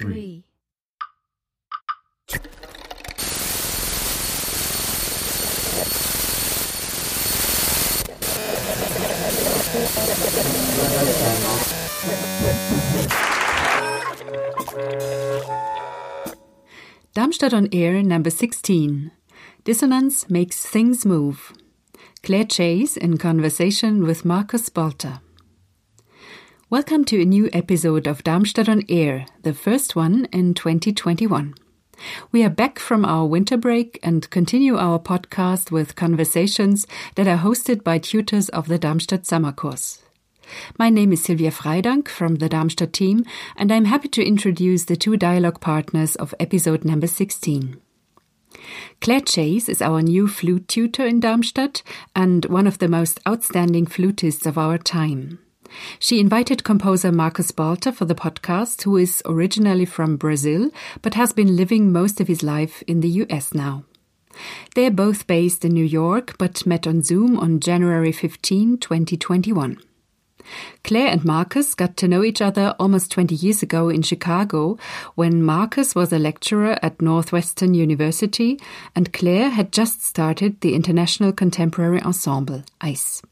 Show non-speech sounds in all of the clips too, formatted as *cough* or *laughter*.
three. Darmstadt on Air number 16. Dissonance makes things move. Claire Chase in conversation with Marcos Balter. Welcome to a new episode of Darmstadt on Air, the first one in 2021. We are back from our winter break and continue our podcast with conversations that are hosted by tutors of the Darmstadt summer course. My name is Silvia Freidank from the Darmstadt team, and I'm happy to introduce the two dialogue partners of episode number 16. Claire Chase is our new flute tutor in Darmstadt and one of the most outstanding flutists of our time. She invited composer Marcos Balter for the podcast, who is originally from Brazil but has been living most of his life in the US now. They are both based in New York but met on Zoom on January 15, 2021. Claire and Marcos got to know each other almost 20 years ago in Chicago when Marcos was a lecturer at Northwestern University and Claire had just started the International Contemporary Ensemble, ICE.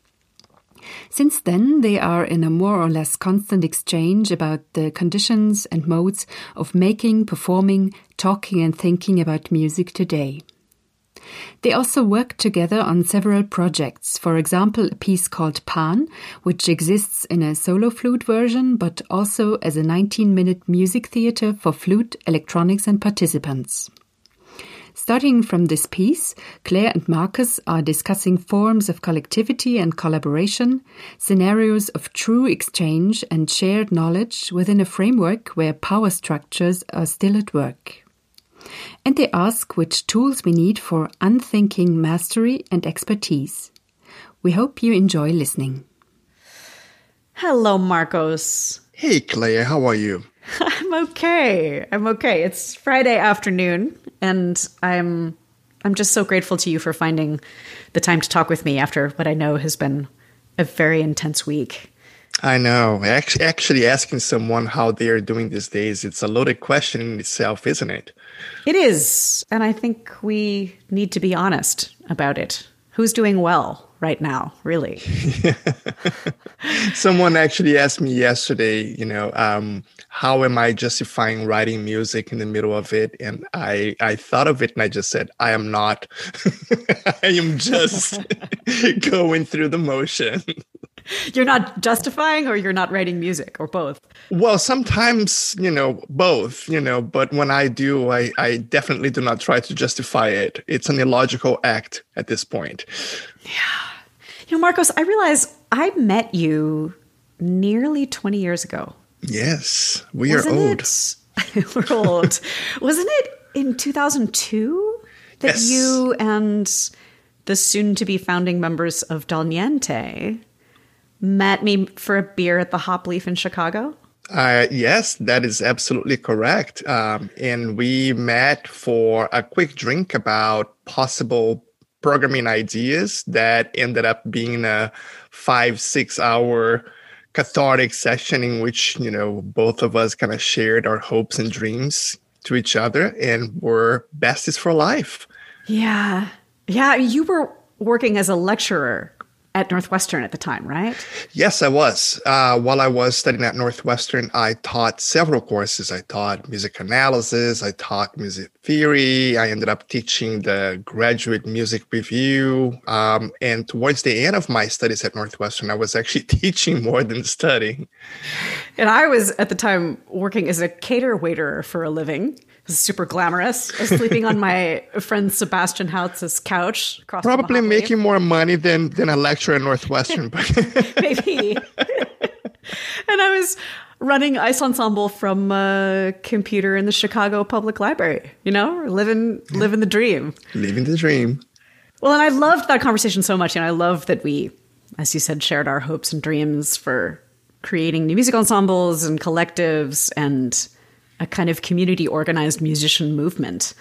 Since then, they are in a more or less constant exchange about the conditions and modes of making, performing, talking, and thinking about music today. They also work together on several projects, for example, a piece called Pan, which exists in a solo flute version, but also as a 19 minute music theater for flute, electronics, and participants. Starting from this piece, Claire and Marcos are discussing forms of collectivity and collaboration, scenarios of true exchange and shared knowledge within a framework where power structures are still at work. And they ask which tools we need for unthinking mastery and expertise. We hope you enjoy listening. Hello, Marcos. Hey, Claire, how are you? *laughs* I'm okay. I'm okay. It's Friday afternoon, and I'm I'm just so grateful to you for finding the time to talk with me after what I know has been a very intense week. I know. Actually, actually asking someone how they are doing these days, it's a loaded question in itself, isn't it? It is. And I think we need to be honest about it. Who's doing well? Right now, really. *laughs* Someone actually asked me yesterday, you know, um, how am I justifying writing music in the middle of it? And I, I thought of it and I just said, I am not. *laughs* I am just *laughs* going through the motion. You're not justifying or you're not writing music or both? Well, sometimes, you know, both, you know, but when I do, I, I definitely do not try to justify it. It's an illogical act at this point. Yeah. Know, Marcos, I realize I met you nearly 20 years ago. Yes, we Wasn't are old. It, *laughs* we're old. Wasn't it in 2002 that yes. you and the soon to be founding members of Dal Niente met me for a beer at the Hop Leaf in Chicago? Uh, yes, that is absolutely correct. Um, and we met for a quick drink about possible programming ideas that ended up being a five, six hour cathartic session in which, you know, both of us kind of shared our hopes and dreams to each other and were besties for life. Yeah. Yeah. You were working as a lecturer at Northwestern at the time, right? Yes, I was. Uh, while I was studying at Northwestern, I taught several courses. I taught music analysis, I taught music theory, I ended up teaching the graduate music review. Um, and towards the end of my studies at Northwestern, I was actually *laughs* teaching more than studying. And I was at the time working as a cater waiter for a living super glamorous. Sleeping on my *laughs* friend Sebastian Hautz's couch. Probably making more money than than a lecturer at Northwestern, *laughs* maybe. *laughs* and I was running ICE ensemble from a computer in the Chicago Public Library. You know, living yeah. living the dream. Living the dream. Well, and I loved that conversation so much, and I love that we, as you said, shared our hopes and dreams for creating new music ensembles and collectives and a kind of community organized musician movement.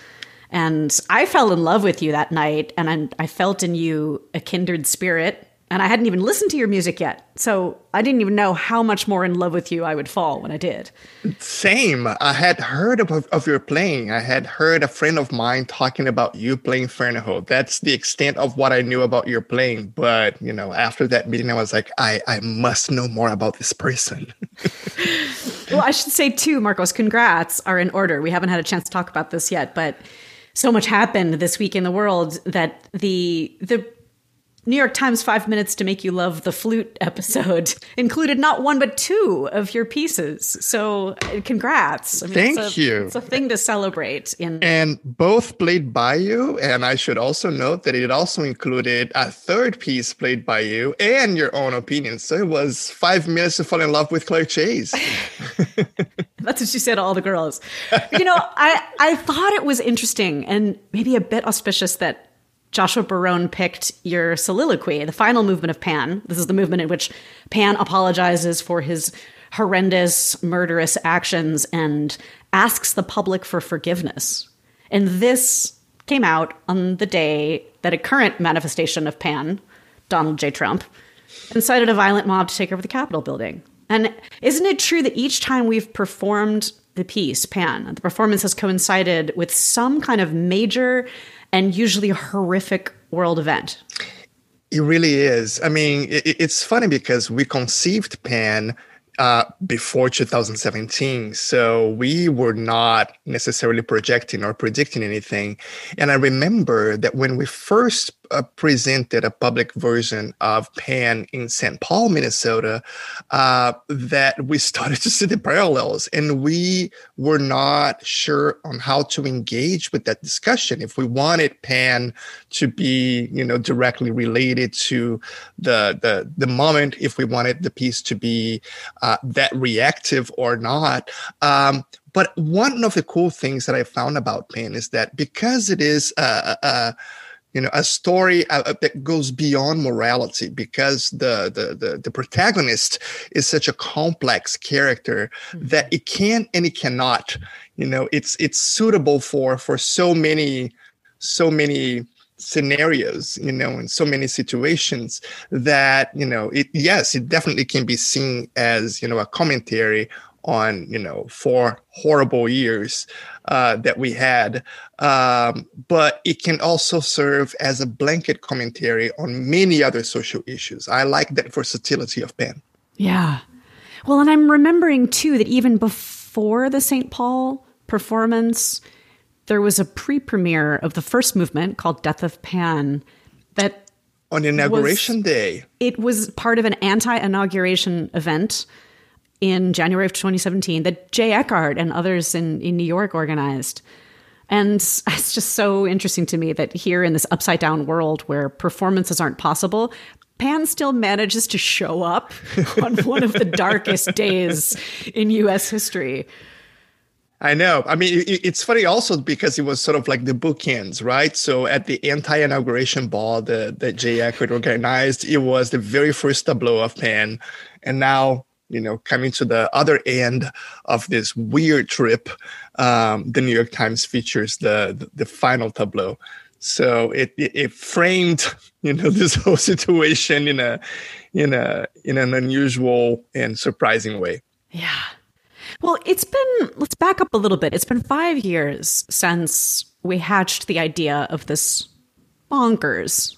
And I fell in love with you that night, and I, I felt in you a kindred spirit and I hadn't even listened to your music yet. So I didn't even know how much more in love with you I would fall when I did. Same. I had heard of, of your playing. I had heard a friend of mine talking about you playing Ferneyhough. That's the extent of what I knew about your playing. But, you know, after that meeting, I was like, I, I must know more about this person. *laughs* well, I should say, too, Marcos, congrats are in order. We haven't had a chance to talk about this yet, but so much happened this week in the world that the the New York Times Five Minutes to Make You Love the Flute *laughs* episode included not one but two of your pieces. So, uh, congrats. I mean, Thank it's a, you. It's a thing to celebrate. In and both played by you. And I should also note that it also included a third piece played by you and your own opinion. So it was five minutes to fall in love with Claire Chase. *laughs* *laughs* That's what she said to all the girls. you know, I I thought it was interesting and maybe a bit auspicious that Joshua Barone picked your soliloquy, the final movement of Pan. This is the movement in which Pan apologizes for his horrendous, murderous actions and asks the public for forgiveness. And this came out on the day that a current manifestation of Pan, Donald J. Trump, incited a violent mob to take over the Capitol building. And isn't it true that each time we've performed the piece, Pan, the performance has coincided with some kind of major and usually a horrific world event. It really is. I mean, it, it's funny because we conceived Pan uh, before 2017. So we were not necessarily projecting or predicting anything. And I remember that when we first uh, presented a public version of Pan in St. Paul, Minnesota, uh, that we *laughs* started to see the parallels, and we were not sure on how to engage with that discussion. If we wanted Pan to be, you know, directly related to the the the moment, if we wanted the piece to be uh, that reactive or not. Um, but one of the cool things that I found about Pan is that because it is a, a you know a story uh, uh, that goes beyond morality because the, the the the, protagonist is such a complex character mm-hmm. that it can and it cannot you know it's it's suitable for for so many so many scenarios you know in so many situations that you know it yes it definitely can be seen as you know a commentary on you know four horrible years uh, that we had. Um, but it can also serve as a blanket commentary on many other social issues. I like that versatility of Pan yeah. Well and i'm remembering too that even before the st paul performance there was a pre-premiere of the first movement called death of pan that on inauguration was, day. it was part of an anti-inauguration event in January of 2017 that Jay Eckhardt and others in, in New York organized. And *laughs* it's just so interesting to me that here in this upside down world where performances aren't possible, Pan still manages to show up *laughs* on one of the darkest days in US history. I know. I mean, it's funny also because it was sort of like the bookends, right? So at the anti-inauguration ball that, that Jay Eckhardt organized, it was the very first tableau of Pan. And now you know, coming to the other end of this weird trip, um, the New York Times features the, the, the final tableau. So it, it, it framed you know *laughs* this whole situation in a in a in an unusual and surprising way. Yeah. Well, it's been let's back up a little bit. It's been 5 years since we hatched the idea of this bonkers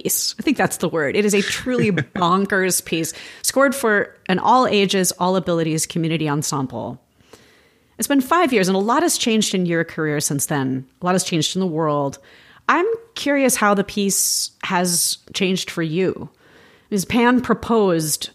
piece. I think that's the word. It is a truly *laughs* bonkers piece, scored for an all ages, all abilities community ensemble. It's been five years, and a lot has changed in your career since then. A lot has changed in the world. I'm curious how the piece has changed for you. Ms. Pan proposed,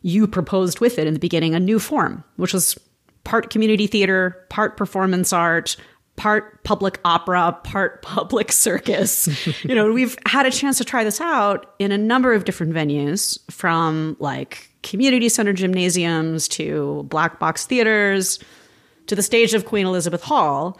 you proposed with it in the beginning, a new form, which was part community theater, part performance art, part public opera, part *laughs* public circus. you know, we've had a chance to try this out in a number of different venues from like community center gymnasiums to black box theaters to the stage of Queen Elizabeth Hall.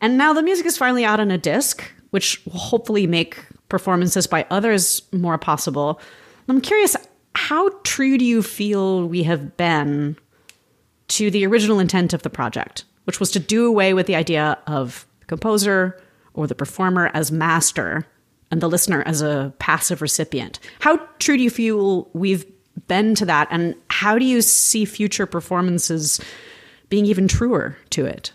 And now the music is finally out on a disc, which will hopefully make performances by others more possible. I'm curious, how true do you feel we have been to the original intent of the project? Which was to do away with the idea of the composer or the performer as master and the listener as a passive recipient. How true do you feel we've been to that? And how do you see future performances being even truer to it?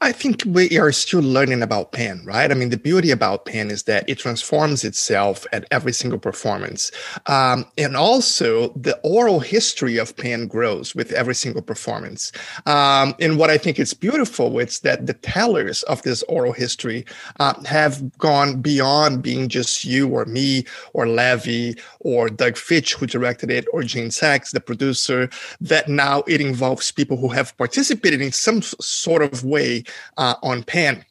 I think we are still learning about Pan, right? I mean, the beauty about Pan is that it transforms itself at every single performance. Um, and also, the oral history of Pan grows with every single performance. Um, and what I think is beautiful is that the tellers of this oral history uh, have gone beyond being just you or me or Levy or Doug Fitch, who directed it, or Jane Sachs, the producer, that now it involves people who have participated in some sort of way way uh, on Pan.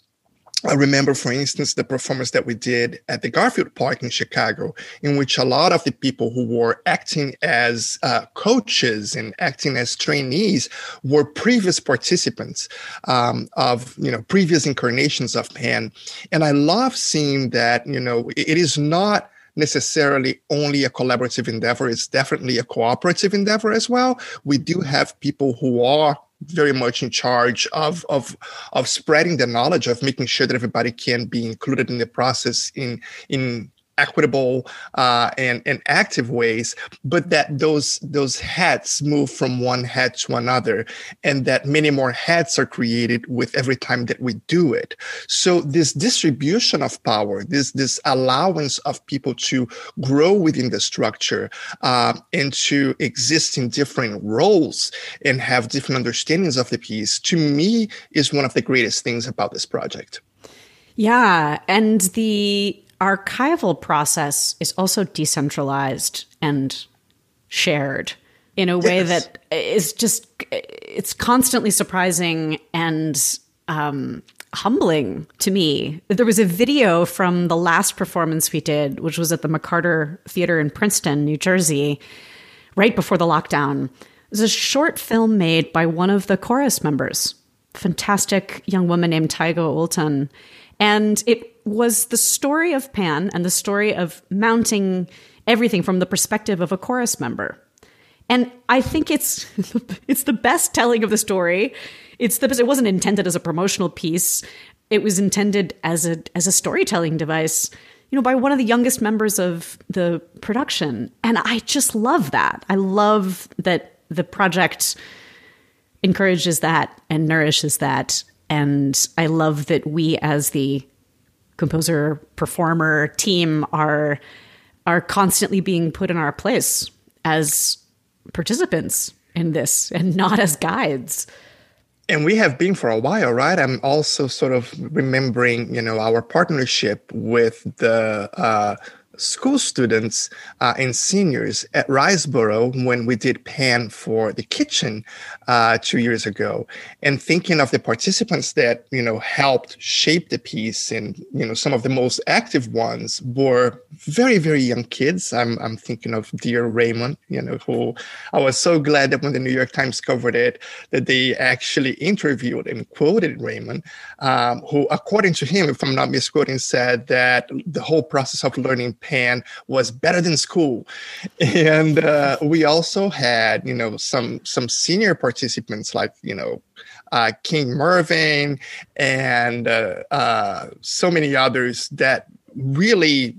I remember, for instance, the performance that we did at the Garfield Park in Chicago, in which a lot of the people who were acting as uh, coaches and acting as trainees were previous participants um, of, you know, previous incarnations of Pan. And I love seeing that, you know, it is not necessarily only a collaborative endeavor. It's definitely a cooperative endeavor as well. We do have people who are very much in charge of of of spreading the knowledge of making sure that everybody can be included in the process in in equitable uh, and, and active ways, but that those those hats move from one hat to another, and that many more hats are created with every time that we do it. So this distribution of power, this this allowance of people to grow within the structure uh, and to exist in different roles and have different understandings of the piece, to me, is one of the greatest things about this project. Yeah, and the archival process is also decentralized and shared in a way yes. that is just it's constantly surprising and um, humbling to me. There was a video from the last performance we did, which was at the McCarter Theater in Princeton, New Jersey, right before the lockdown. It was a short film made by one of the chorus members, fantastic young woman named Taiga Ultan. And it was the story of Pan and the story of mounting everything from the perspective of a chorus member. And I think it's *laughs* it's the best telling of the story. It's the it wasn't intended as a promotional piece. It was intended as a as a storytelling device, you know, by one of the youngest members of the production. And I just love that. I love that the project encourages that and nourishes that. And I love that we as the composer performer team are are constantly being put in our place as participants in this and not as guides. And we have been for a while right? I'm also sort of remembering you know our partnership with the uh, school students uh, and seniors at Riseboro when we did PAN for the kitchen uh, two years ago, and thinking of the participants that you know helped shape the piece, and you know some of the most active ones were very very young kids. I'm I'm thinking of dear Raymond, you know, who I was so glad that when the New York Times covered it, that they actually interviewed and quoted Raymond, um, who according to him, if I'm not misquoting, said that the whole process of learning Pan was better than school. And uh, we also had, you know, some some senior participants like, you know, uh, King Mervin and uh, uh, so many others that really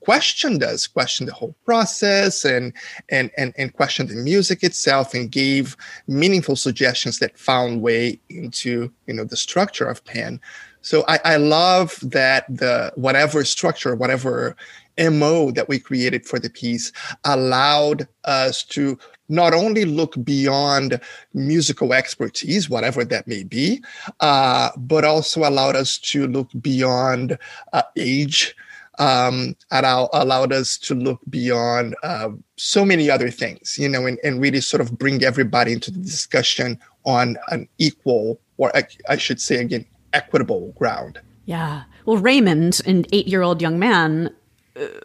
questioned us, questioned the whole process and and and and questioned the music itself and gave meaningful suggestions that found way into you know the structure of Pan. So I, I love that the whatever structure, whatever MO that we created for the piece allowed us to not only look beyond musical expertise, whatever that may be, uh, but also allowed us to look beyond uh, age, um, allow, allowed us to look beyond uh, so many other things, you know, and, and really sort of bring everybody into the discussion on an equal, or I, I should say again, equitable ground. Yeah. Well, Raymond, an eight year old young man,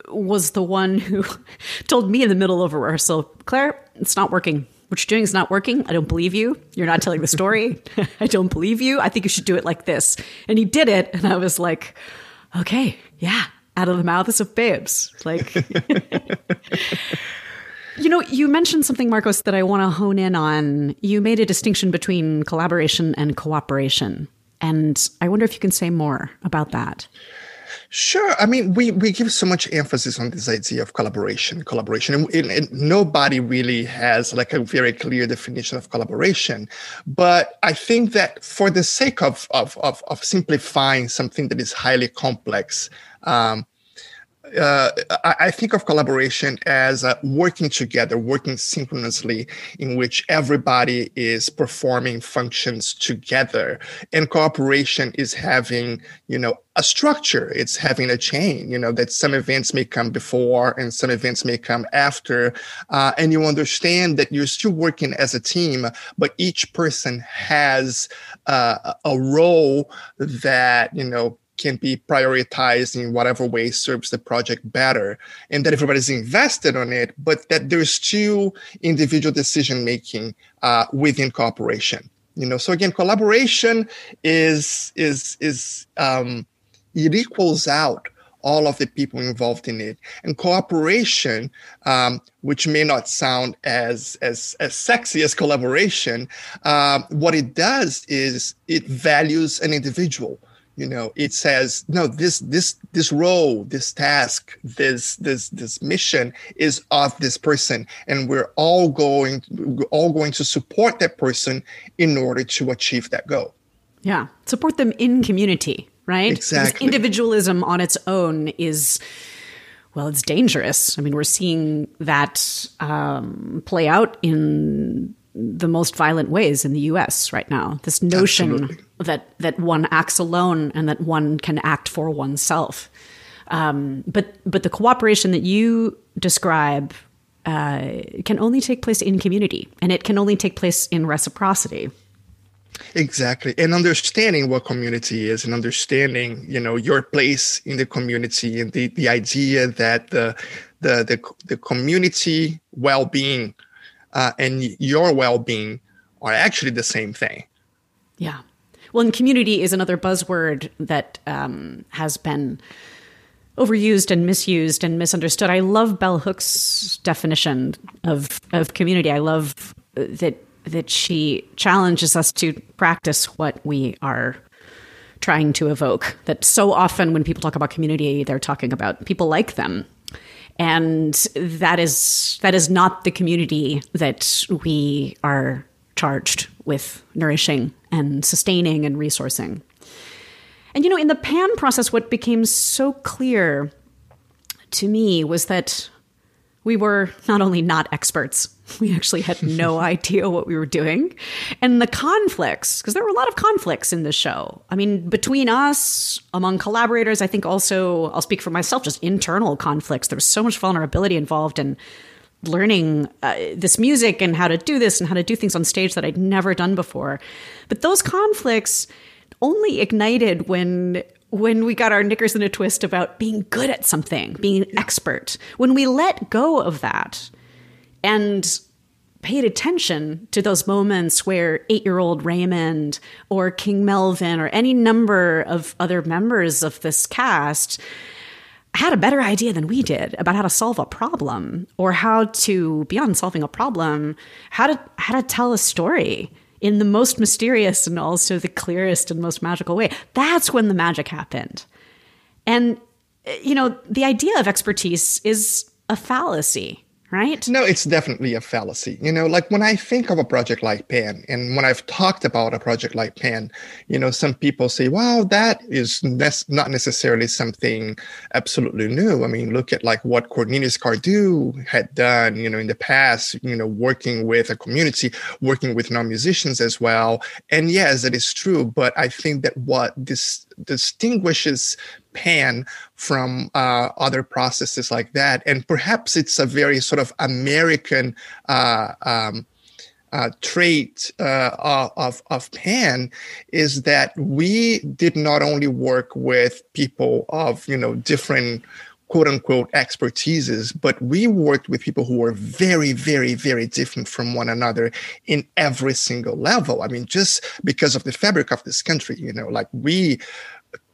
was the one who *laughs* told me in the middle of a rehearsal, Claire, it's not working. What you're doing is not working. I don't believe you. You're not telling the story. *laughs* I don't believe you. I think you should do it like this. And he did it. And I was like, okay, yeah, out of the mouths of babes. Like, *laughs* you know, you mentioned something, Marcos, that I want to hone in on. You made a distinction between collaboration and cooperation. And I wonder if you can say more about that. Sure. I mean, we, we give so much emphasis on this idea of collaboration, collaboration, and, and, and, nobody really has like a very clear definition of collaboration. But I think that for the sake of of of, of simplifying something that is highly complex, um, uh, I think of collaboration as uh, working together, working synchronously, in which everybody is performing functions together. And cooperation is having, you know, a structure. It's having a chain, you know, that some events may come before and some events may come after. Uh, and you understand that you're still working as a team, but each person has uh, a role that, you know, can be prioritized in whatever way serves the project better and that everybody's invested on it but that there's still individual decision making uh, within cooperation. You know so again collaboration is is is um, it equals out all of the people involved in it. And cooperation um, which may not sound as as as sexy as collaboration uh, what it does is it values an individual you know it says no this this this role this task this this this mission is of this person and we're all going we're all going to support that person in order to achieve that goal yeah support them in community right exactly because individualism on its own is well, it's dangerous. I mean, we're seeing that um, play out in the most violent ways in the US right now. This notion Absolutely. That that one acts alone and that one can act for oneself. Um, but but the cooperation that you describe uh, can only take place in community, and it can only take place in reciprocity. Exactly, and understanding what community is, and understanding you know your place in the community, and the the idea that the the the, the community well being uh, and your well-being are actually the same thing yeah well and community is another buzzword that um, has been overused and misused and misunderstood. I love bell hooks' definition of of community. I love that that she challenges us to practice what we are trying to evoke. That so often when people talk about community they're talking about people like them. And that is that is not the community that we are charged with nourishing and sustaining and resourcing. And you know, in the pan process, what became so clear to me was that we were not only not experts, *laughs* we actually had no *laughs* idea what we were doing. And the conflicts, because there were a lot of conflicts in this show. I mean, between us, among collaborators, I think also, I'll speak for myself, just internal conflicts. There was so much vulnerability involved in learning uh, this music and how to do this and how to do things on stage that I'd never done before. But those conflicts only ignited when when we got our knickers in a twist about being good at something, being an expert. When we let go of that, and paid attention to those moments where eight year old Raymond or King Melvin or any number of other members of this cast had a better idea than we did about how to solve a problem or how to, beyond solving a problem, how to, how to tell a story in the most mysterious and also the clearest and most magical way. That's when the magic happened. And, eh, you know, the idea of expertise is a fallacy right? No, it's definitely a fallacy. You know, like when I think of a project like Pan, and when I've talked about a project like Pan, you know, some people say, "Wow, that is not necessarily something absolutely new." I mean, look at like what Cornelius Cardew had done, you know, in the past. You know, working with a community, working with non-musicians as well. And yes, that is true. But I think that what this distinguishes pan from uh, other processes like that. And perhaps it's a very sort of American uh, um, uh, trait uh, of, of pan is that we did not only work with people of, you know, different quote unquote expertises, but we worked with people who were very, very, very different from one another in every single level. I mean, just because of the fabric of this country, you know, like we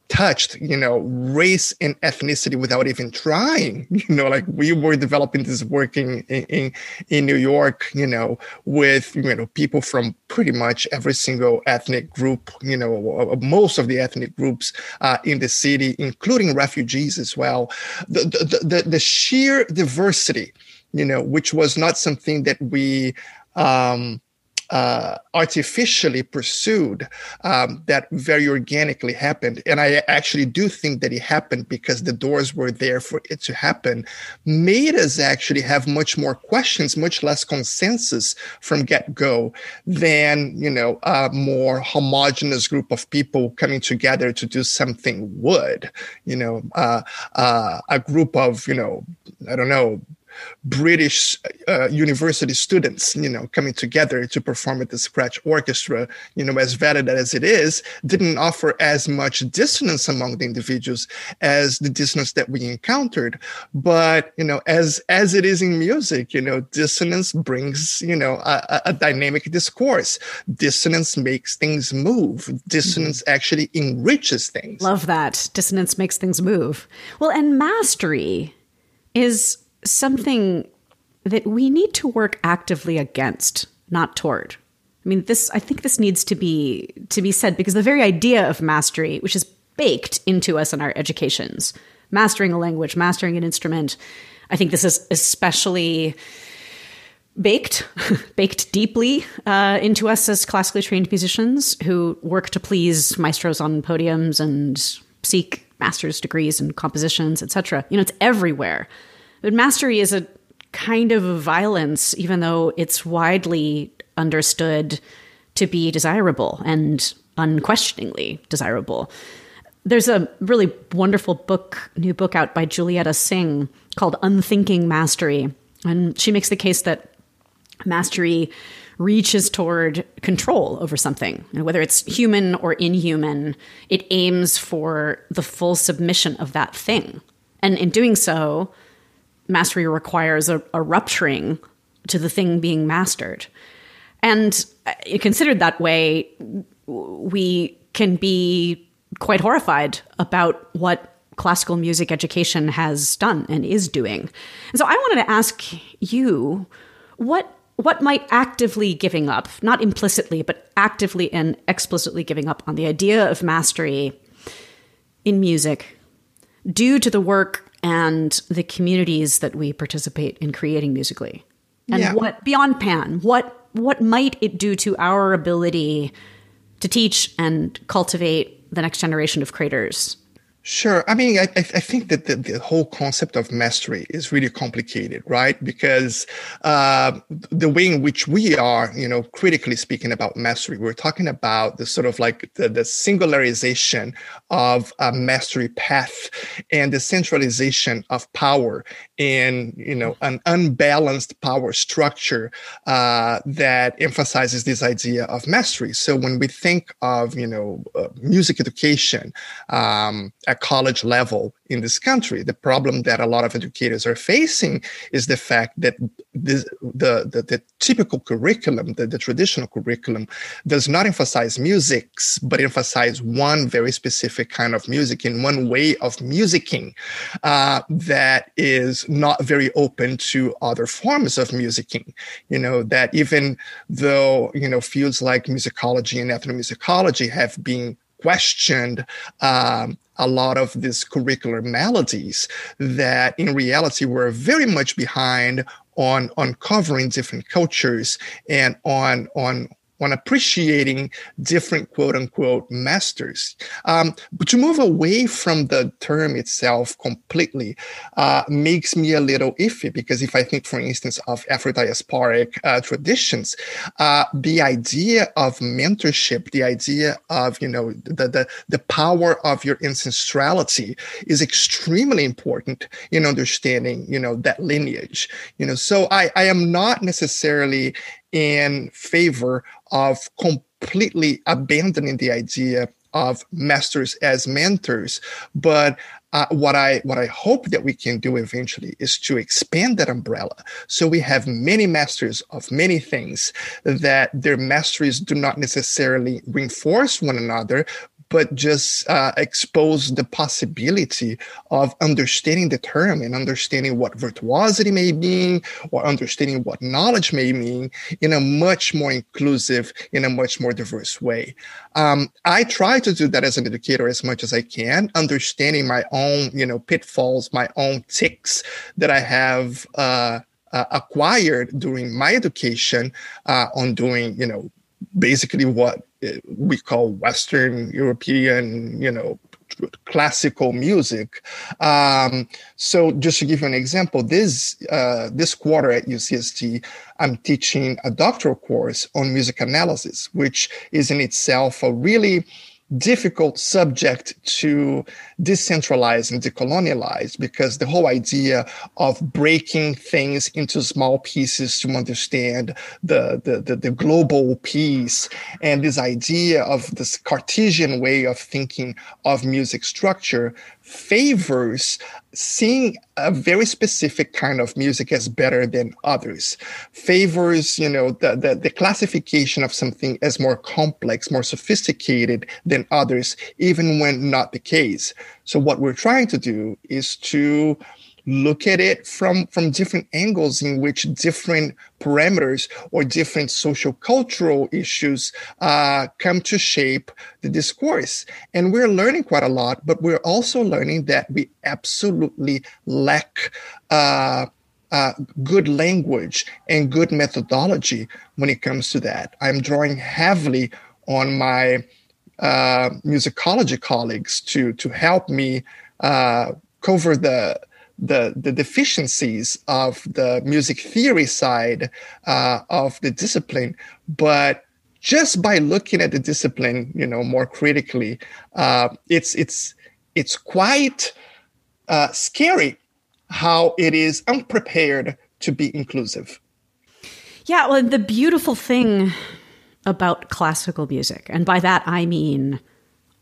touched you know race and ethnicity without even trying. *laughs* You know like we were developing this working in, in, in new york you know with you know people from pretty much every single ethnic group you know most of the ethnic groups uh, in the city including refugees as well. The, the the the sheer diversity you know which was not something that we um uh, artificially pursued um, that very organically happened. And I actually do think that it happened because the doors were there for it to happen, made us actually have much more questions, much less consensus from get go than, you know, a more homogenous group of people coming together to do something would, you know, uh, uh, a group of, you know, I don't know, British uh, university students, you know, coming together to perform at the Scratch Orchestra, you know, as valid as it is, didn't offer as much dissonance among the individuals as the dissonance that we encountered. But you know, as as it is in music, you know, dissonance brings you know a, a dynamic discourse. Dissonance makes things move. Dissonance mm-hmm. actually enriches things. Love that. Dissonance makes things move. Well, and mastery is something that we need to work actively against, not toward. I mean, this I think this needs to be to be said because the very idea of mastery, which is baked into us in our educations, mastering a language, mastering an instrument, I think this is especially baked, *laughs* baked deeply uh, into us as classically trained musicians who work to please maestros on podiums and seek master's degrees and compositions, etc. You know, it's everywhere. But mastery is a kind of violence, even though it's widely understood to be desirable and unquestioningly desirable. There's a really wonderful book, new book out by Julietta Singh called Unthinking Mastery. And she makes the case that mastery reaches toward control over something. And whether it's human or inhuman, it aims for the full submission of that thing. And in doing so, mastery requires a, a rupturing to the thing being mastered. And uh, considered that way, we can be quite horrified about what classical music education has done and is doing. And so I wanted to ask you what what might actively giving up, not implicitly, but actively and explicitly giving up on the idea of mastery in music due to the work and the communities that we participate in creating musically. And yeah. what beyond Pan, what what might it do to our ability to teach and cultivate the next generation of creators Sure. I mean, I, I think that the, the, whole concept of mastery is really complicated, right? Because uh, the way in which we are, you know, critically speaking about mastery, we're talking about the sort of like the, the singularization of a mastery path and the centralization of power in, you know, an unbalanced power structure uh, that emphasizes this idea of mastery. So when we think of, you know, uh, music education, um, at college level in this country. The problem that a lot of educators are facing is the fact that this, the, the, the, typical curriculum, the, the traditional curriculum, does not emphasize musics, but emphasize one very specific kind of music in one way of musicking uh, that is not very open to other forms of musicking. You know, that even though, you know, fields like musicology and ethnomusicology have been questioned um, a lot of these curricular maladies that in reality were very much behind on uncovering different cultures and on on on appreciating different quote unquote masters. Um, but to move away from the term itself completely uh, makes me a little iffy because if I think, for instance, of Afro diasporic uh, traditions, uh, the idea of mentorship, the idea of, you know, the, the, the power of your ancestrality is extremely important in understanding, you know, that lineage, you know, so I, I am not necessarily in favor of completely abandoning the idea of masters as mentors. But uh, what I what I hope that we can do eventually is to expand that umbrella, so we have many masters of many things that their masteries do not necessarily reinforce one another, but just uh, expose the possibility of understanding the term and understanding what virtuosity may mean or understanding what knowledge may mean in a much more inclusive, in a much more diverse way. Um, I try to do that as an educator as much as I can, understanding my own, you know, pitfalls, my own ticks that I have uh, uh, acquired during my education uh, on doing, you know, basically what we call Western European, you know, classical music. Um, so just to give you an example, this uh, this quarter at UCSD, I'm teaching a doctoral course on music analysis, which is in itself a really difficult subject to decentralize and decolonialize because the whole idea of breaking things into small pieces to understand the, the, the, the, global piece and this idea of this Cartesian way of thinking of music structure favors seeing a very specific kind of music as better than others favors you know the, the, the classification of something as more complex more sophisticated than others even when not the case. So what we're trying to do is to look at it from from different angles in which different parameters or different social cultural issues uh, come to shape the discourse. And we're learning quite a lot but we're also learning that we absolutely lack uh, uh, good language and good methodology when it comes to that. I'm drawing heavily on my uh, musicology colleagues to to help me uh, cover the the, the deficiencies of the music theory side uh, of the discipline, but just by looking at the discipline, you know, more critically, uh, it's it's it's quite uh, scary how it is unprepared to be inclusive. Yeah, well, the beautiful thing about classical music, and by that I mean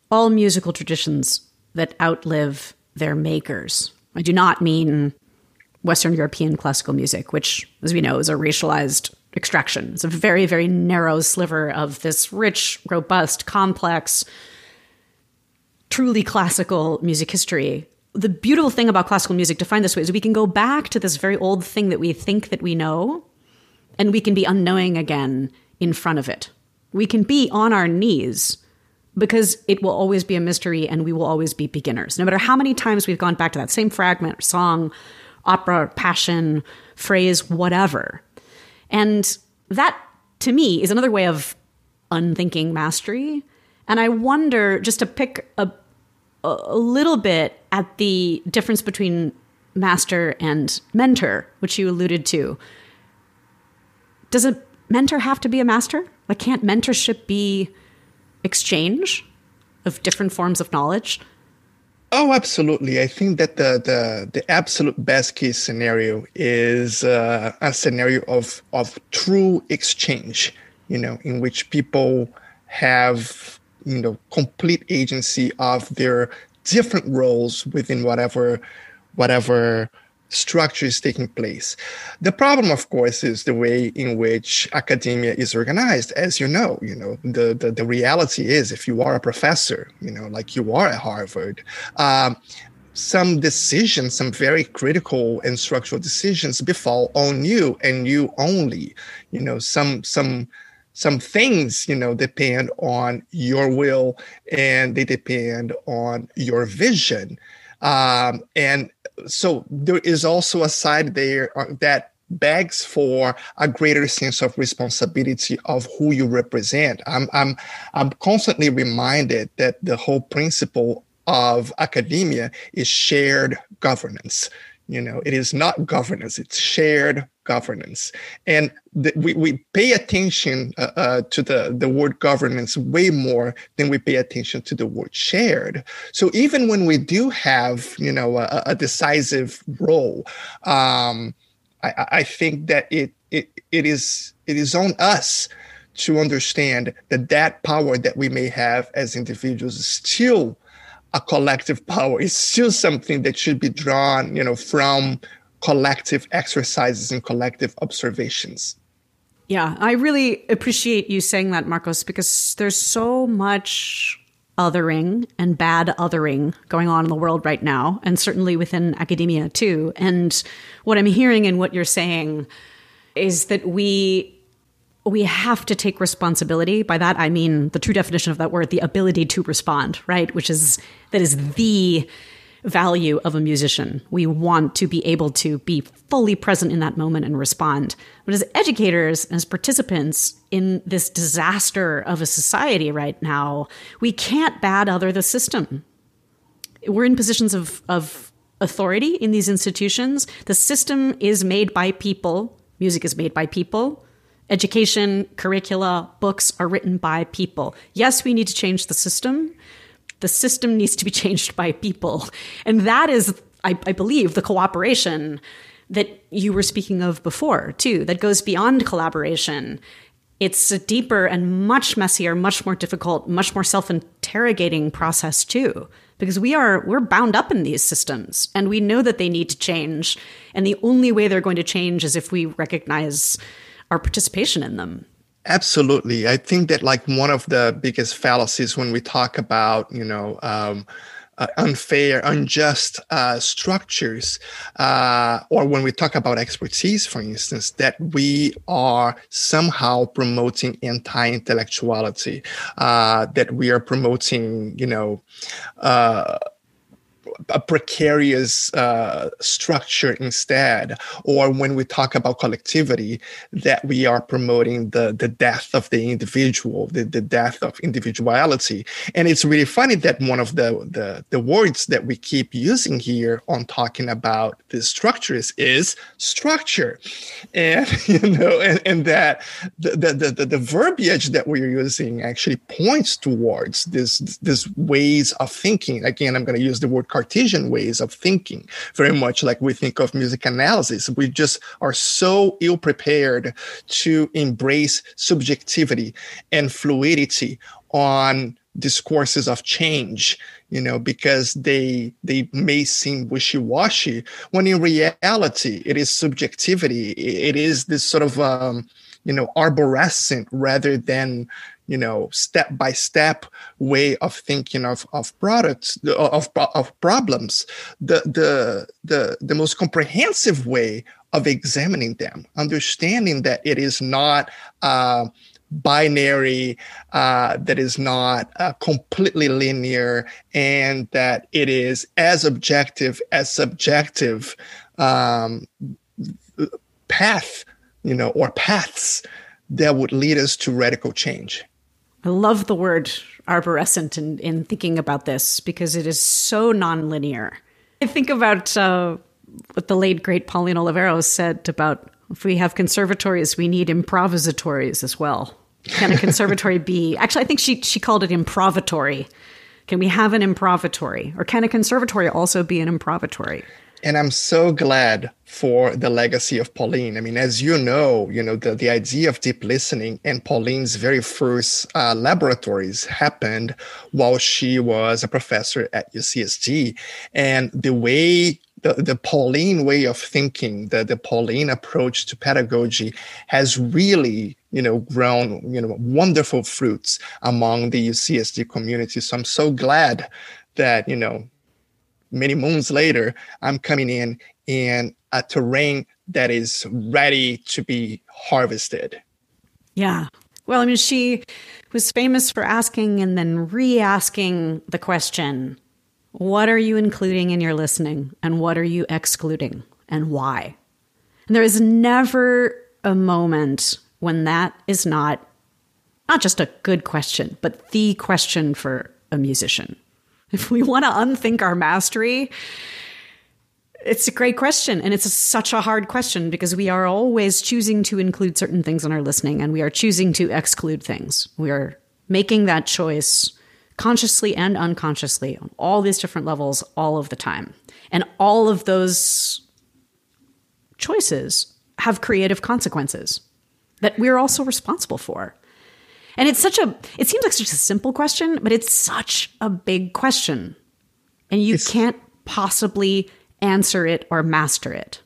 all musical traditions that outlive their makers I do not mean Western European classical music, which, as we know, is a racialized extraction. It's a very, very narrow sliver of this rich, robust, complex, truly classical music history. The beautiful thing about classical music, defined this way, is we can go back to this very old thing that we think that we know, and we can be unknowing again in front of it. We can be on our knees because it will always be a mystery and we will always be beginners. No matter how many times we've gone back to that same fragment, song, opera, passion, phrase, whatever. And that, to me, is another way of unthinking mastery. And I wonder, just to pick a, a little bit at the difference between master and mentor, which you alluded to. Does a mentor have to be a master? Like, can't mentorship be exchange of different forms of knowledge? Oh, absolutely. I think that the the, the absolute best case scenario is uh, a scenario of of true exchange. You know, in which people have you know complete agency of their different roles within whatever whatever structure is taking place. The problem, of course, is the way in which academia is organized. As you know, you know the, the, the reality is if you are a professor, you know, like you are at Harvard, um, some decisions, some very critical and structural decisions befall on you and you only. You know, some some some things you know depend on your will and they depend on your vision um, and so there is also a side there uh, that begs for a greater sense of responsibility of who you represent. I'm I'm I'm constantly reminded that the whole principle of academia is shared governance. You know, it is not governance; it's shared governance, and we we pay attention uh, uh, to the the word governance way more than we pay attention to the word shared. So even when we do have, you know, a, a decisive role, um, I, I think that it it it is it is on us to understand that that power that we may have as individuals is still a collective power is still something that should be drawn, you know, from collective exercises and collective observations. Yeah, I really appreciate you saying that, Marcos, because there's so much othering and bad othering going on in the world right now, and certainly within academia too. And what I'm hearing and what you're saying is that we we have to take responsibility. By that I mean the true definition of that word, the ability to respond, right? Which is that is the value of a musician. We want to be able to be fully present in that moment and respond. But as educators, as participants in this disaster of a society right now, we can't bad other the system. We're in positions of, of authority in these institutions. The system is made by people, music is made by people. Education, curricula, books are written by people. Yes, we need to change the system, the system needs to be changed by people. And that is, I, I believe, the cooperation that you were speaking of before, too, that goes beyond collaboration. It's a deeper and much messier, much more difficult, much more self-interrogating process too, because we are we're bound up in these systems and we know that they need to change, and the only way they're going to change is if we recognize our participation in them. Absolutely. I think that like one of the biggest fallacies when we talk about, you know, um, uh, unfair, unjust uh, structures, uh, or when we talk about expertise, for instance, that we are somehow promoting anti-intellectuality, uh, that we are promoting, you know, uh, a precarious uh, structure instead, or when we talk about collectivity, that we are promoting the the death of the individual, the, the death of individuality. And it's really funny that one of the, the the words that we keep using here on talking about the structures is structure, and *laughs* you know, and, and that the, the the the verbiage that we're using actually points towards this this ways of thinking. Again, I'm going to use the word Cartesian ways of thinking, very much like we think of music analysis. We just are so ill prepared to embrace subjectivity and fluidity on discourses of change you know because they they may seem wishy-washy when in reality it is subjectivity it is this sort of um, you know arborescent rather than you know step by step way of thinking of of products of of problems the the the the most comprehensive way of examining them understanding that it is not uh, binary uh, that is not uh, completely linear and that it is as objective as subjective um, path you know or paths that would lead us to radical change I love the word arborescent in, in thinking about this because it is so nonlinear. I think about uh, what the late, great Pauline Oliveros said about if we have conservatories, we need improvisatories as well. Can a conservatory be? *laughs* Actually, I think she, she called it improvatory. Can we have an improvatory? Or can a conservatory also be an improvatory? And I'm so glad for the legacy of Pauline. I mean, as you know, you know the, the idea of deep listening and Pauline's very first uh, laboratories happened while she was a professor at UCSD, and the way the, the Pauline way of thinking, the, the Pauline approach to pedagogy has really, you know, grown, you know, wonderful fruits among the UCSD community. So I'm so glad that, you know, many moons later, I'm coming in in a terrain that is ready to be harvested. Yeah. Well, I mean, she was famous for asking and then re asking the question what are you including in your listening and what are you excluding and why? And there is never a moment when that is not not just a good question, but the question for a musician. *laughs* If we want to unthink our mastery, it's a great question. And it's a, such a hard question because we are always choosing to include certain things in our listening and we are choosing to exclude things. We are making that choice consciously and unconsciously on all these different levels all of the time. And all of those choices have creative consequences that we're also responsible for. And it's such a, it seems like such a simple question, but it's such a big question. And you it's, can't possibly answer it or master it.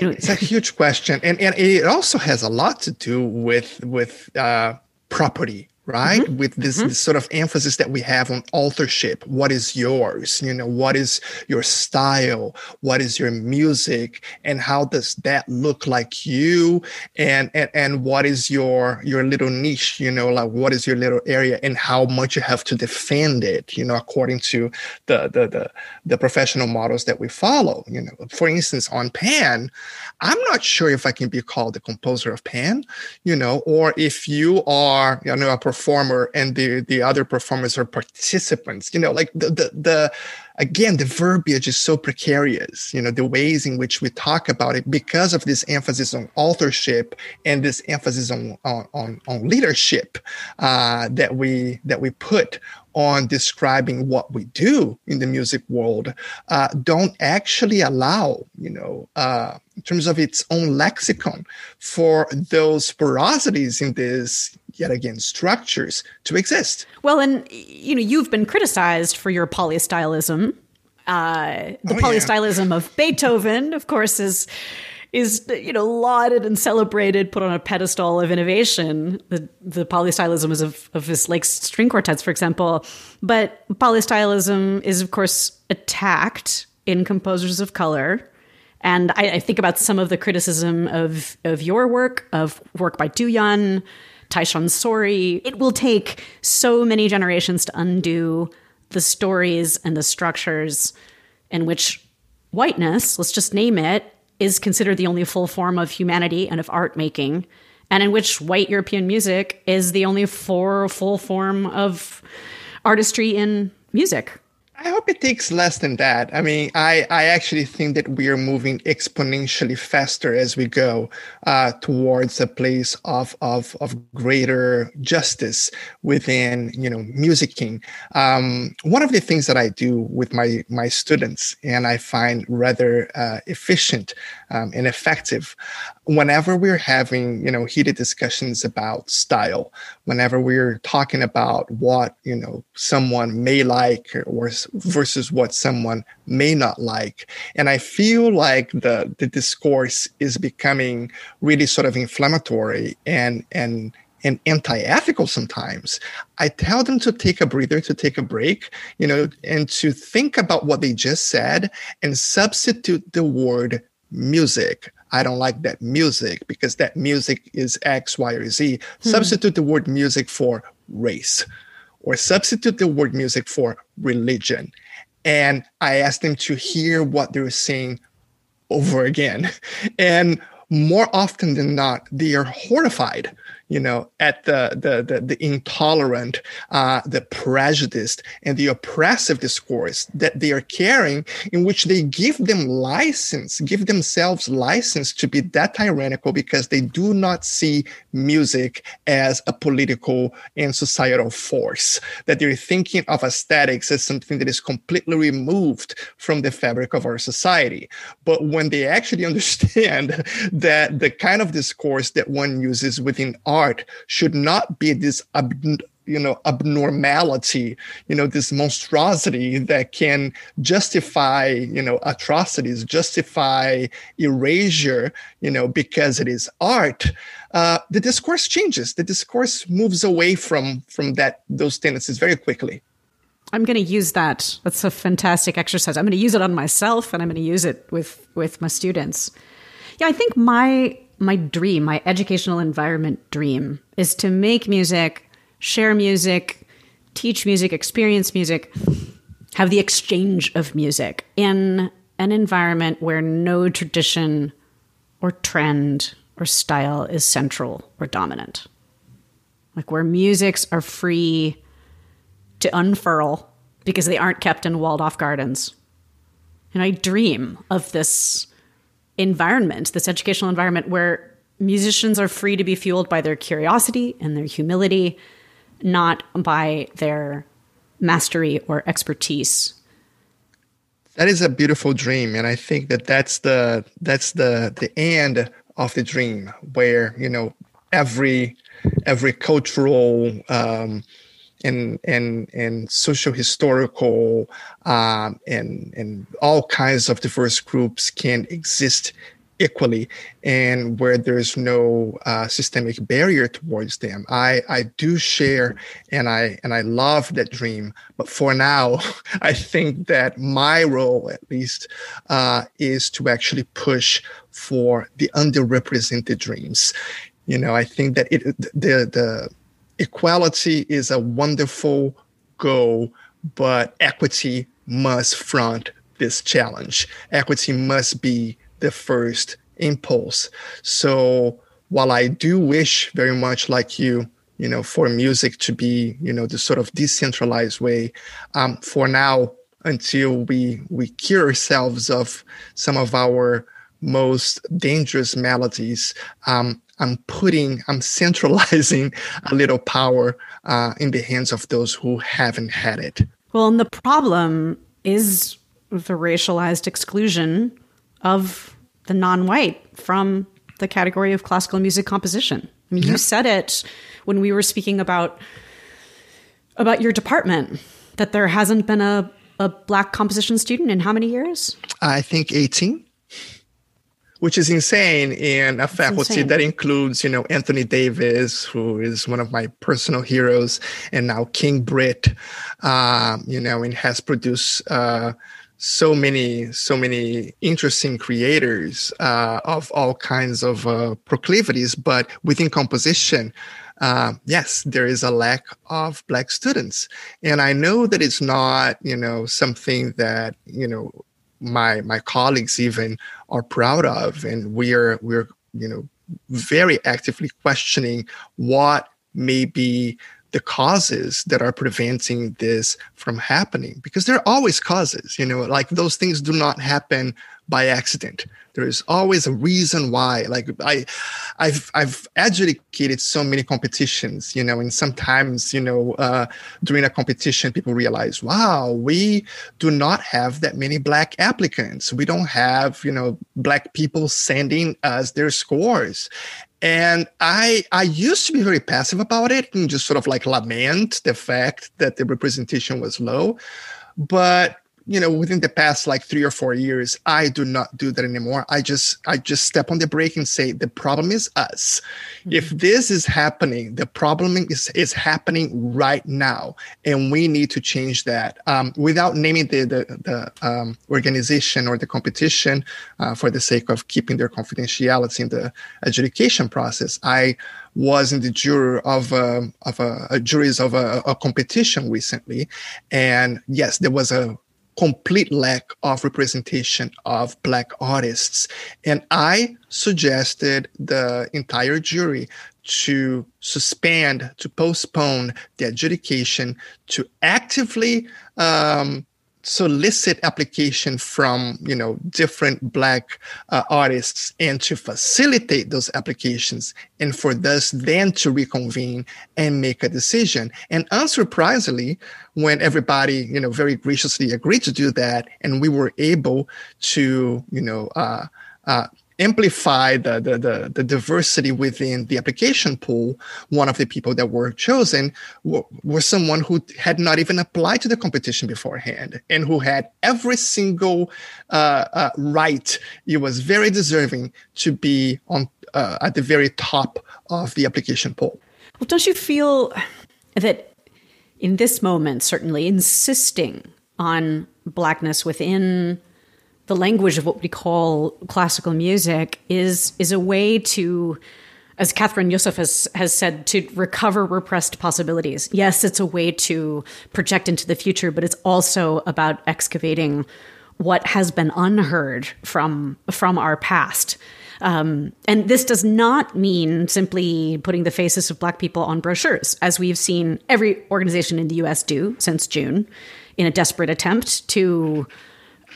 You know, it's a huge question. And, and it also has a lot to do with, with uh, property right? Mm-hmm. with this, mm-hmm. this, sort of emphasis that we have on authorship. What is yours? You know what is your style? What is your music? And how does that look like you? And and, and what is your your little niche? You know like what is your little area and how much you have to defend it you know according to the the the, the professional models that we follow you know. For instance on pan i'm not sure if i can be called the composer of pan you know or if you are you know a performer and the the other performers are participants. You know like the the, the again the verbiage is so precarious you know the ways in which we talk about it because of this emphasis on authorship and this emphasis on on on, on leadership uh, that we that we put on describing what we do in the music world uh, don't actually allow you know uh, in terms of its own lexicon for those porosities in this yet again structures to exist well and you know you've been criticized for your polystylism uh, the oh, polystylism yeah. of beethoven of course is is you know lauded and celebrated, put on a pedestal of innovation. The the polystylism is of of his like string quartets, for example. But polystylism is of course attacked in composers of color. And I, I think about some of the criticism of of your work, of work by Du Yun, Tyshawn Sorey. It will take so many generations to undo the stories and the structures in which whiteness, let's just name it, is considered the only full form of humanity and of art making, and in which white European music is the only full form of artistry in music. I hope it takes less than that. I mean, I, I actually think that we are moving exponentially faster as we go uh, towards a place of, of, of greater justice within, you know, musicking. Um, one of the things that I do with my, my students and I find rather uh, efficient um, and effective whenever we're having, you know, heated discussions about style, whenever we're talking about what, you know, someone may like or versus what someone may not like. And I feel like the the discourse is becoming really sort of inflammatory and and and anti-ethical sometimes i tell them to take a breather to take a break you know and to think about what they just said and substitute the word music I don't like that music because that music is X, Y, or Z. Hmm. Substitute the word music for race or substitute the word music for religion. And I asked them to hear what they were saying over again. *laughs* And more often than not, they are horrified you know, at the the the, the intolerant, uh, the prejudiced, and the oppressive discourse that they are carrying, in which they give them license, give themselves license to be that tyrannical because they do not see music as a political and societal force. That they're thinking of aesthetics as something that is completely removed from the fabric of our society. But when they actually *laughs* understand that the kind of discourse that one uses within art art should not be this you know abnormality you know this monstrosity that can justify you know atrocities justify erasure you know because it is art. Uh, the discourse changes. The discourse moves away from from that those tendencies very quickly. I'm going to use that. That's a fantastic exercise. I'm going to use it on myself and i'm going to use it with with my students. Yeah i think my my dream, my educational environment dream is to make music, share music, teach music, experience music, have the exchange of music in an environment where no tradition or trend or style is central or dominant. Like where musics are free to unfurl because they aren't kept in walled off gardens. And I dream of this environment, this educational environment where musicians are free to be fueled by their curiosity and their humility, not by their mastery or expertise. That is a beautiful dream, and I think that that's the that's the the end of the dream, where you know every every cultural um, and and and social historical um, and and all kinds of diverse groups can exist equally and where there's no uh, systemic barrier towards them. I i do share and i and i love that dream but for now *laughs* i think that my role at least uh, is to actually push for the underrepresented dreams. You know i think that it the the equality is a wonderful goal but equity must front this challenge equity must be the first impulse. So while I do wish very much like you, you know, for music to be, you know, the sort of decentralized way, um, for now, until we we cure ourselves of some of our most dangerous maladies, um, I'm putting, I'm centralizing a little power uh, in the hands of those who haven't had it. Well, and the problem is the racialized exclusion of the non-white from the category of classical music composition. I mean, yeah. you said it when we were speaking about about your department that there hasn't been a, a black composition student in how many years? I think 18 which is insane in a faculty that includes, you know, Anthony Davis, who is one of my personal heroes, and now King Britt, uh, you know, and has produced uh, so many so many interesting creators uh, of all kinds of uh, proclivities. But within composition uh, yes there is a lack of black students. And i know that it's not you know something that you know my my colleagues even are proud of. And we're we're you know very actively questioning what may be the causes that are preventing this from happening because there are always causes you know like those things do not happen by accident. There is always a reason why like i i've i've adjudicated so many competitions you know and sometimes you know uh, during a competition people realize wow we do not have that many black applicants. We don't have you know black people sending us their scores and I I used to be very passive about it and just sort of like lament the fact that the representation was low. But you know within the past like three or four years i do not do that anymore. I just i just step on the brake and say the problem is us. Mm-hmm. if this is happening the problem is is happening right now and we need to change that. Um, without naming the the, the um, organization or the competition uh, for the sake of keeping their confidentiality in the adjudication process i was in the jury of a, um, of a, a juries of a, a competition recently and yes there was a complete lack of representation of black artists. And i suggested the entire jury to suspend to postpone the adjudication to actively um, solicit application from you know different black uh, artists and to facilitate those applications and for thus then to reconvene and make a decision. And unsurprisingly when everybody you know very graciously agreed to do that and we were able to you know uh, uh, amplify the, the, the, the, diversity within the application pool, one of the people that were chosen were, someone who had not even applied to the competition beforehand and who had every single uh, uh, right. It was very deserving to be on uh, at the very top of the application pool. Well, don't you feel that in this moment, certainly insisting on blackness within the language of what we call classical music is is a way to as Catherine Youssef has, has said, to recover repressed possibilities. Yes, it's a way to project into the future, but it's also about excavating what has been unheard from from our past. Um, and this does not mean simply putting the faces of Black people on brochures, as we've seen every organization in the U.S. do since June, in a desperate attempt to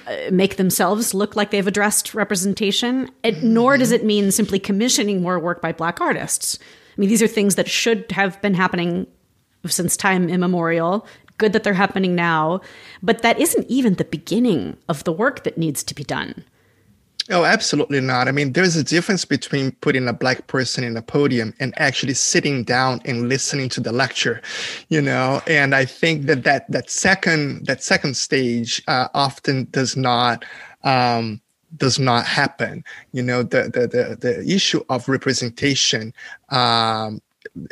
Uh, make themselves look like they've addressed representation, it, nor does it mean simply commissioning more work by Black artists. I mean, these are things that should have been happening since time immemorial. Good that they're happening now, but that isn't even the beginning of the work that needs to be done. Oh, absolutely not. I mean, there's a difference between putting a black person in a podium and actually sitting down and listening to the lecture, you know. And I think that that that second that second stage uh, often does not um, does not happen. You know, the the the, the issue of representation um,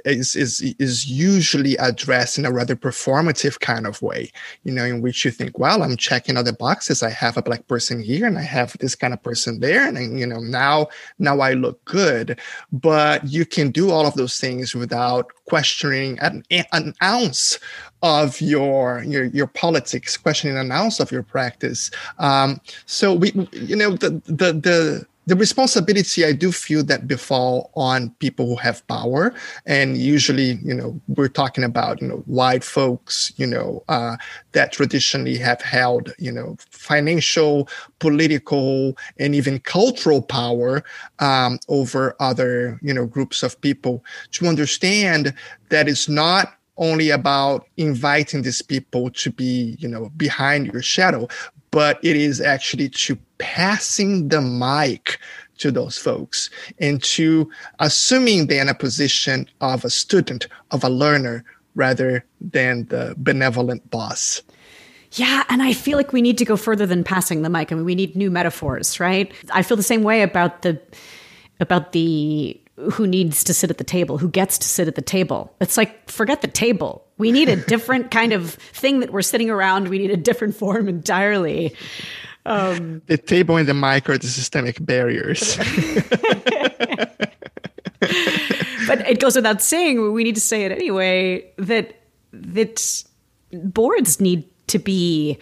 is is is usually addressed in a rather performative kind of way you know in which you think well i'm checking other boxes. I have a black person here and i have this kind of person there and you know now now i look good. But you can do all of those things without questioning an, an ounce of your your your politics questioning an ounce of your practice. Um so we you know the the the the responsibility I do feel that befall on people who have power, and usually, you know, we're talking about you know white folks, you know, uh, that traditionally have held you know financial, political, and even cultural power um, over other you know groups of people. To understand that it's not only about inviting these people to be you know behind your shadow but it is actually to passing the mic to those folks and to assuming they're in a position of a student, of a learner, rather than the benevolent boss. Yeah, and I feel like we need to go further than passing the mic. I mean, we need new metaphors, right? I feel the same way about the about the who needs to sit at the table, who gets to sit at the table. It's like forget the table. We need a different kind of thing that we're sitting around. We need a different form entirely. Um, the table and the mic are the systemic barriers. *laughs* but it goes without saying, we need to say it anyway, that that boards need to be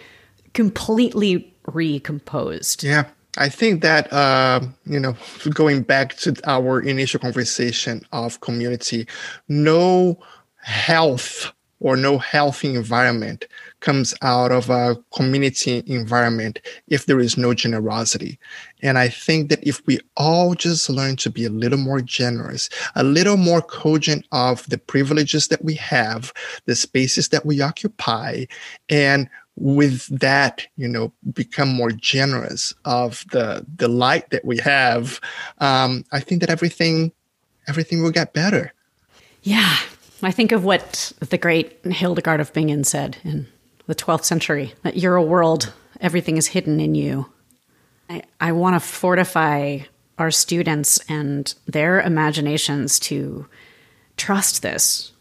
completely recomposed. Yeah. I think that, uh, you know, going back to our initial conversation of community, no health or no healthy environment comes out of a community environment if there is no generosity. And I think that if we all just learn to be a little more generous, a little more cogent of the privileges that we have, the spaces that we occupy, and with that, you know, become more generous of the the light that we have, um, I think that everything everything will get better. Yeah, I think of what the great Hildegard of Bingen said in the 12th century that you're a world, everything is hidden in you. I, I want to fortify our students and their imaginations to trust this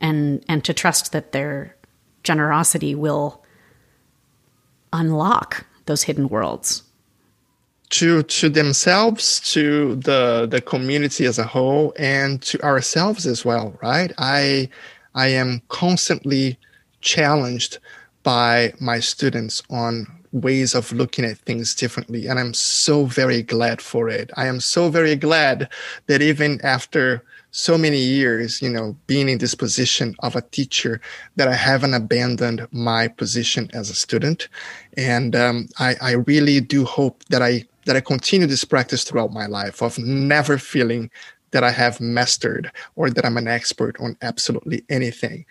and and to trust that their generosity will unlock those hidden worlds. To to themselves to the the community as a whole and to ourselves as well right? I i am constantly challenged by my students on ways of looking at things differently and i'm so very glad for it. I am so very glad that even after so many years, you know, being in this position of a teacher that I haven't abandoned my position as a student. And um, I, I really do hope that I that I continue this practice throughout my life of never feeling that I have mastered or that I'm an expert on absolutely anything.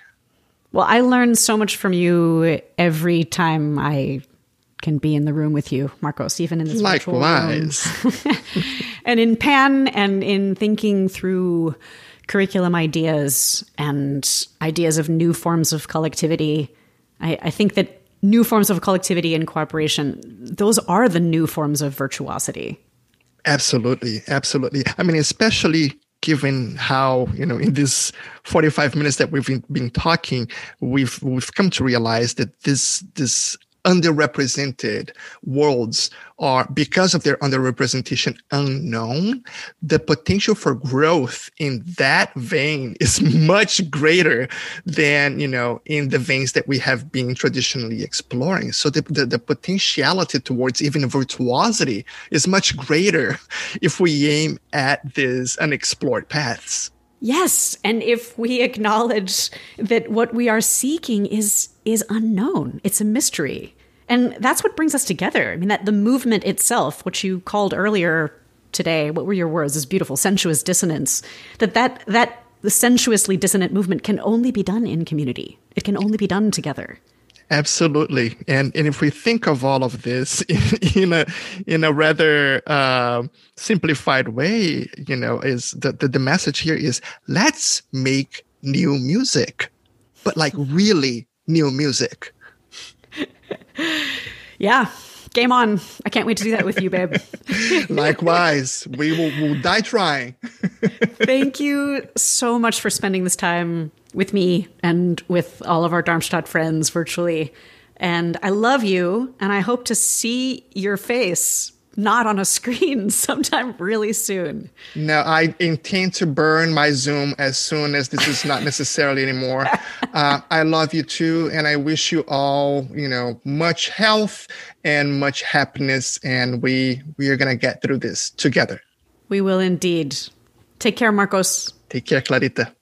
Well, I learn so much from you every time I can be in the room with you, Marcos, even in this Likewise. *laughs* and in PAN and in thinking through curriculum ideas and ideas of new forms of collectivity. I, I think that new forms of collectivity and cooperation, those are the new forms of virtuosity. Absolutely. Absolutely. I mean, especially given how you know in this 45 minutes that we've been, been, talking we've we've come to realize that this this underrepresented worlds are because of their underrepresentation unknown the potential for growth in that vein is *laughs* much greater than you know in the veins that we have been traditionally exploring. So the, the, the potentiality towards even virtuosity is much greater *laughs* if we aim at these unexplored paths Yes, and if we acknowledge that what we are seeking is is unknown, it's a mystery. And that's what brings us together. I mean that the movement itself, which you called earlier today, what were your words? This beautiful sensuous dissonance. That that that the sensuously dissonant movement can only be done in community. It can only be done together. Absolutely, and and if we think of all of this in, *laughs* in a in a rather uh, simplified way, you know, is that the, the message here is let's make new music, but like really new music. *laughs* yeah, Game on. I can't wait to do that with you, babe. *laughs* Likewise. We will we'll die trying. *laughs* Thank you so much for spending this time with me and with all of our Darmstadt friends virtually. And I love you, and I hope to see your face not on a screen *laughs* sometime really soon. No, I intend to burn my Zoom as soon as this is not *laughs* necessarily anymore. Uh, I love you too, and I wish you all, you know, much health and much happiness. And we we are gonna get through this together. We will indeed. Take care, Marcos. Take care, Clarita.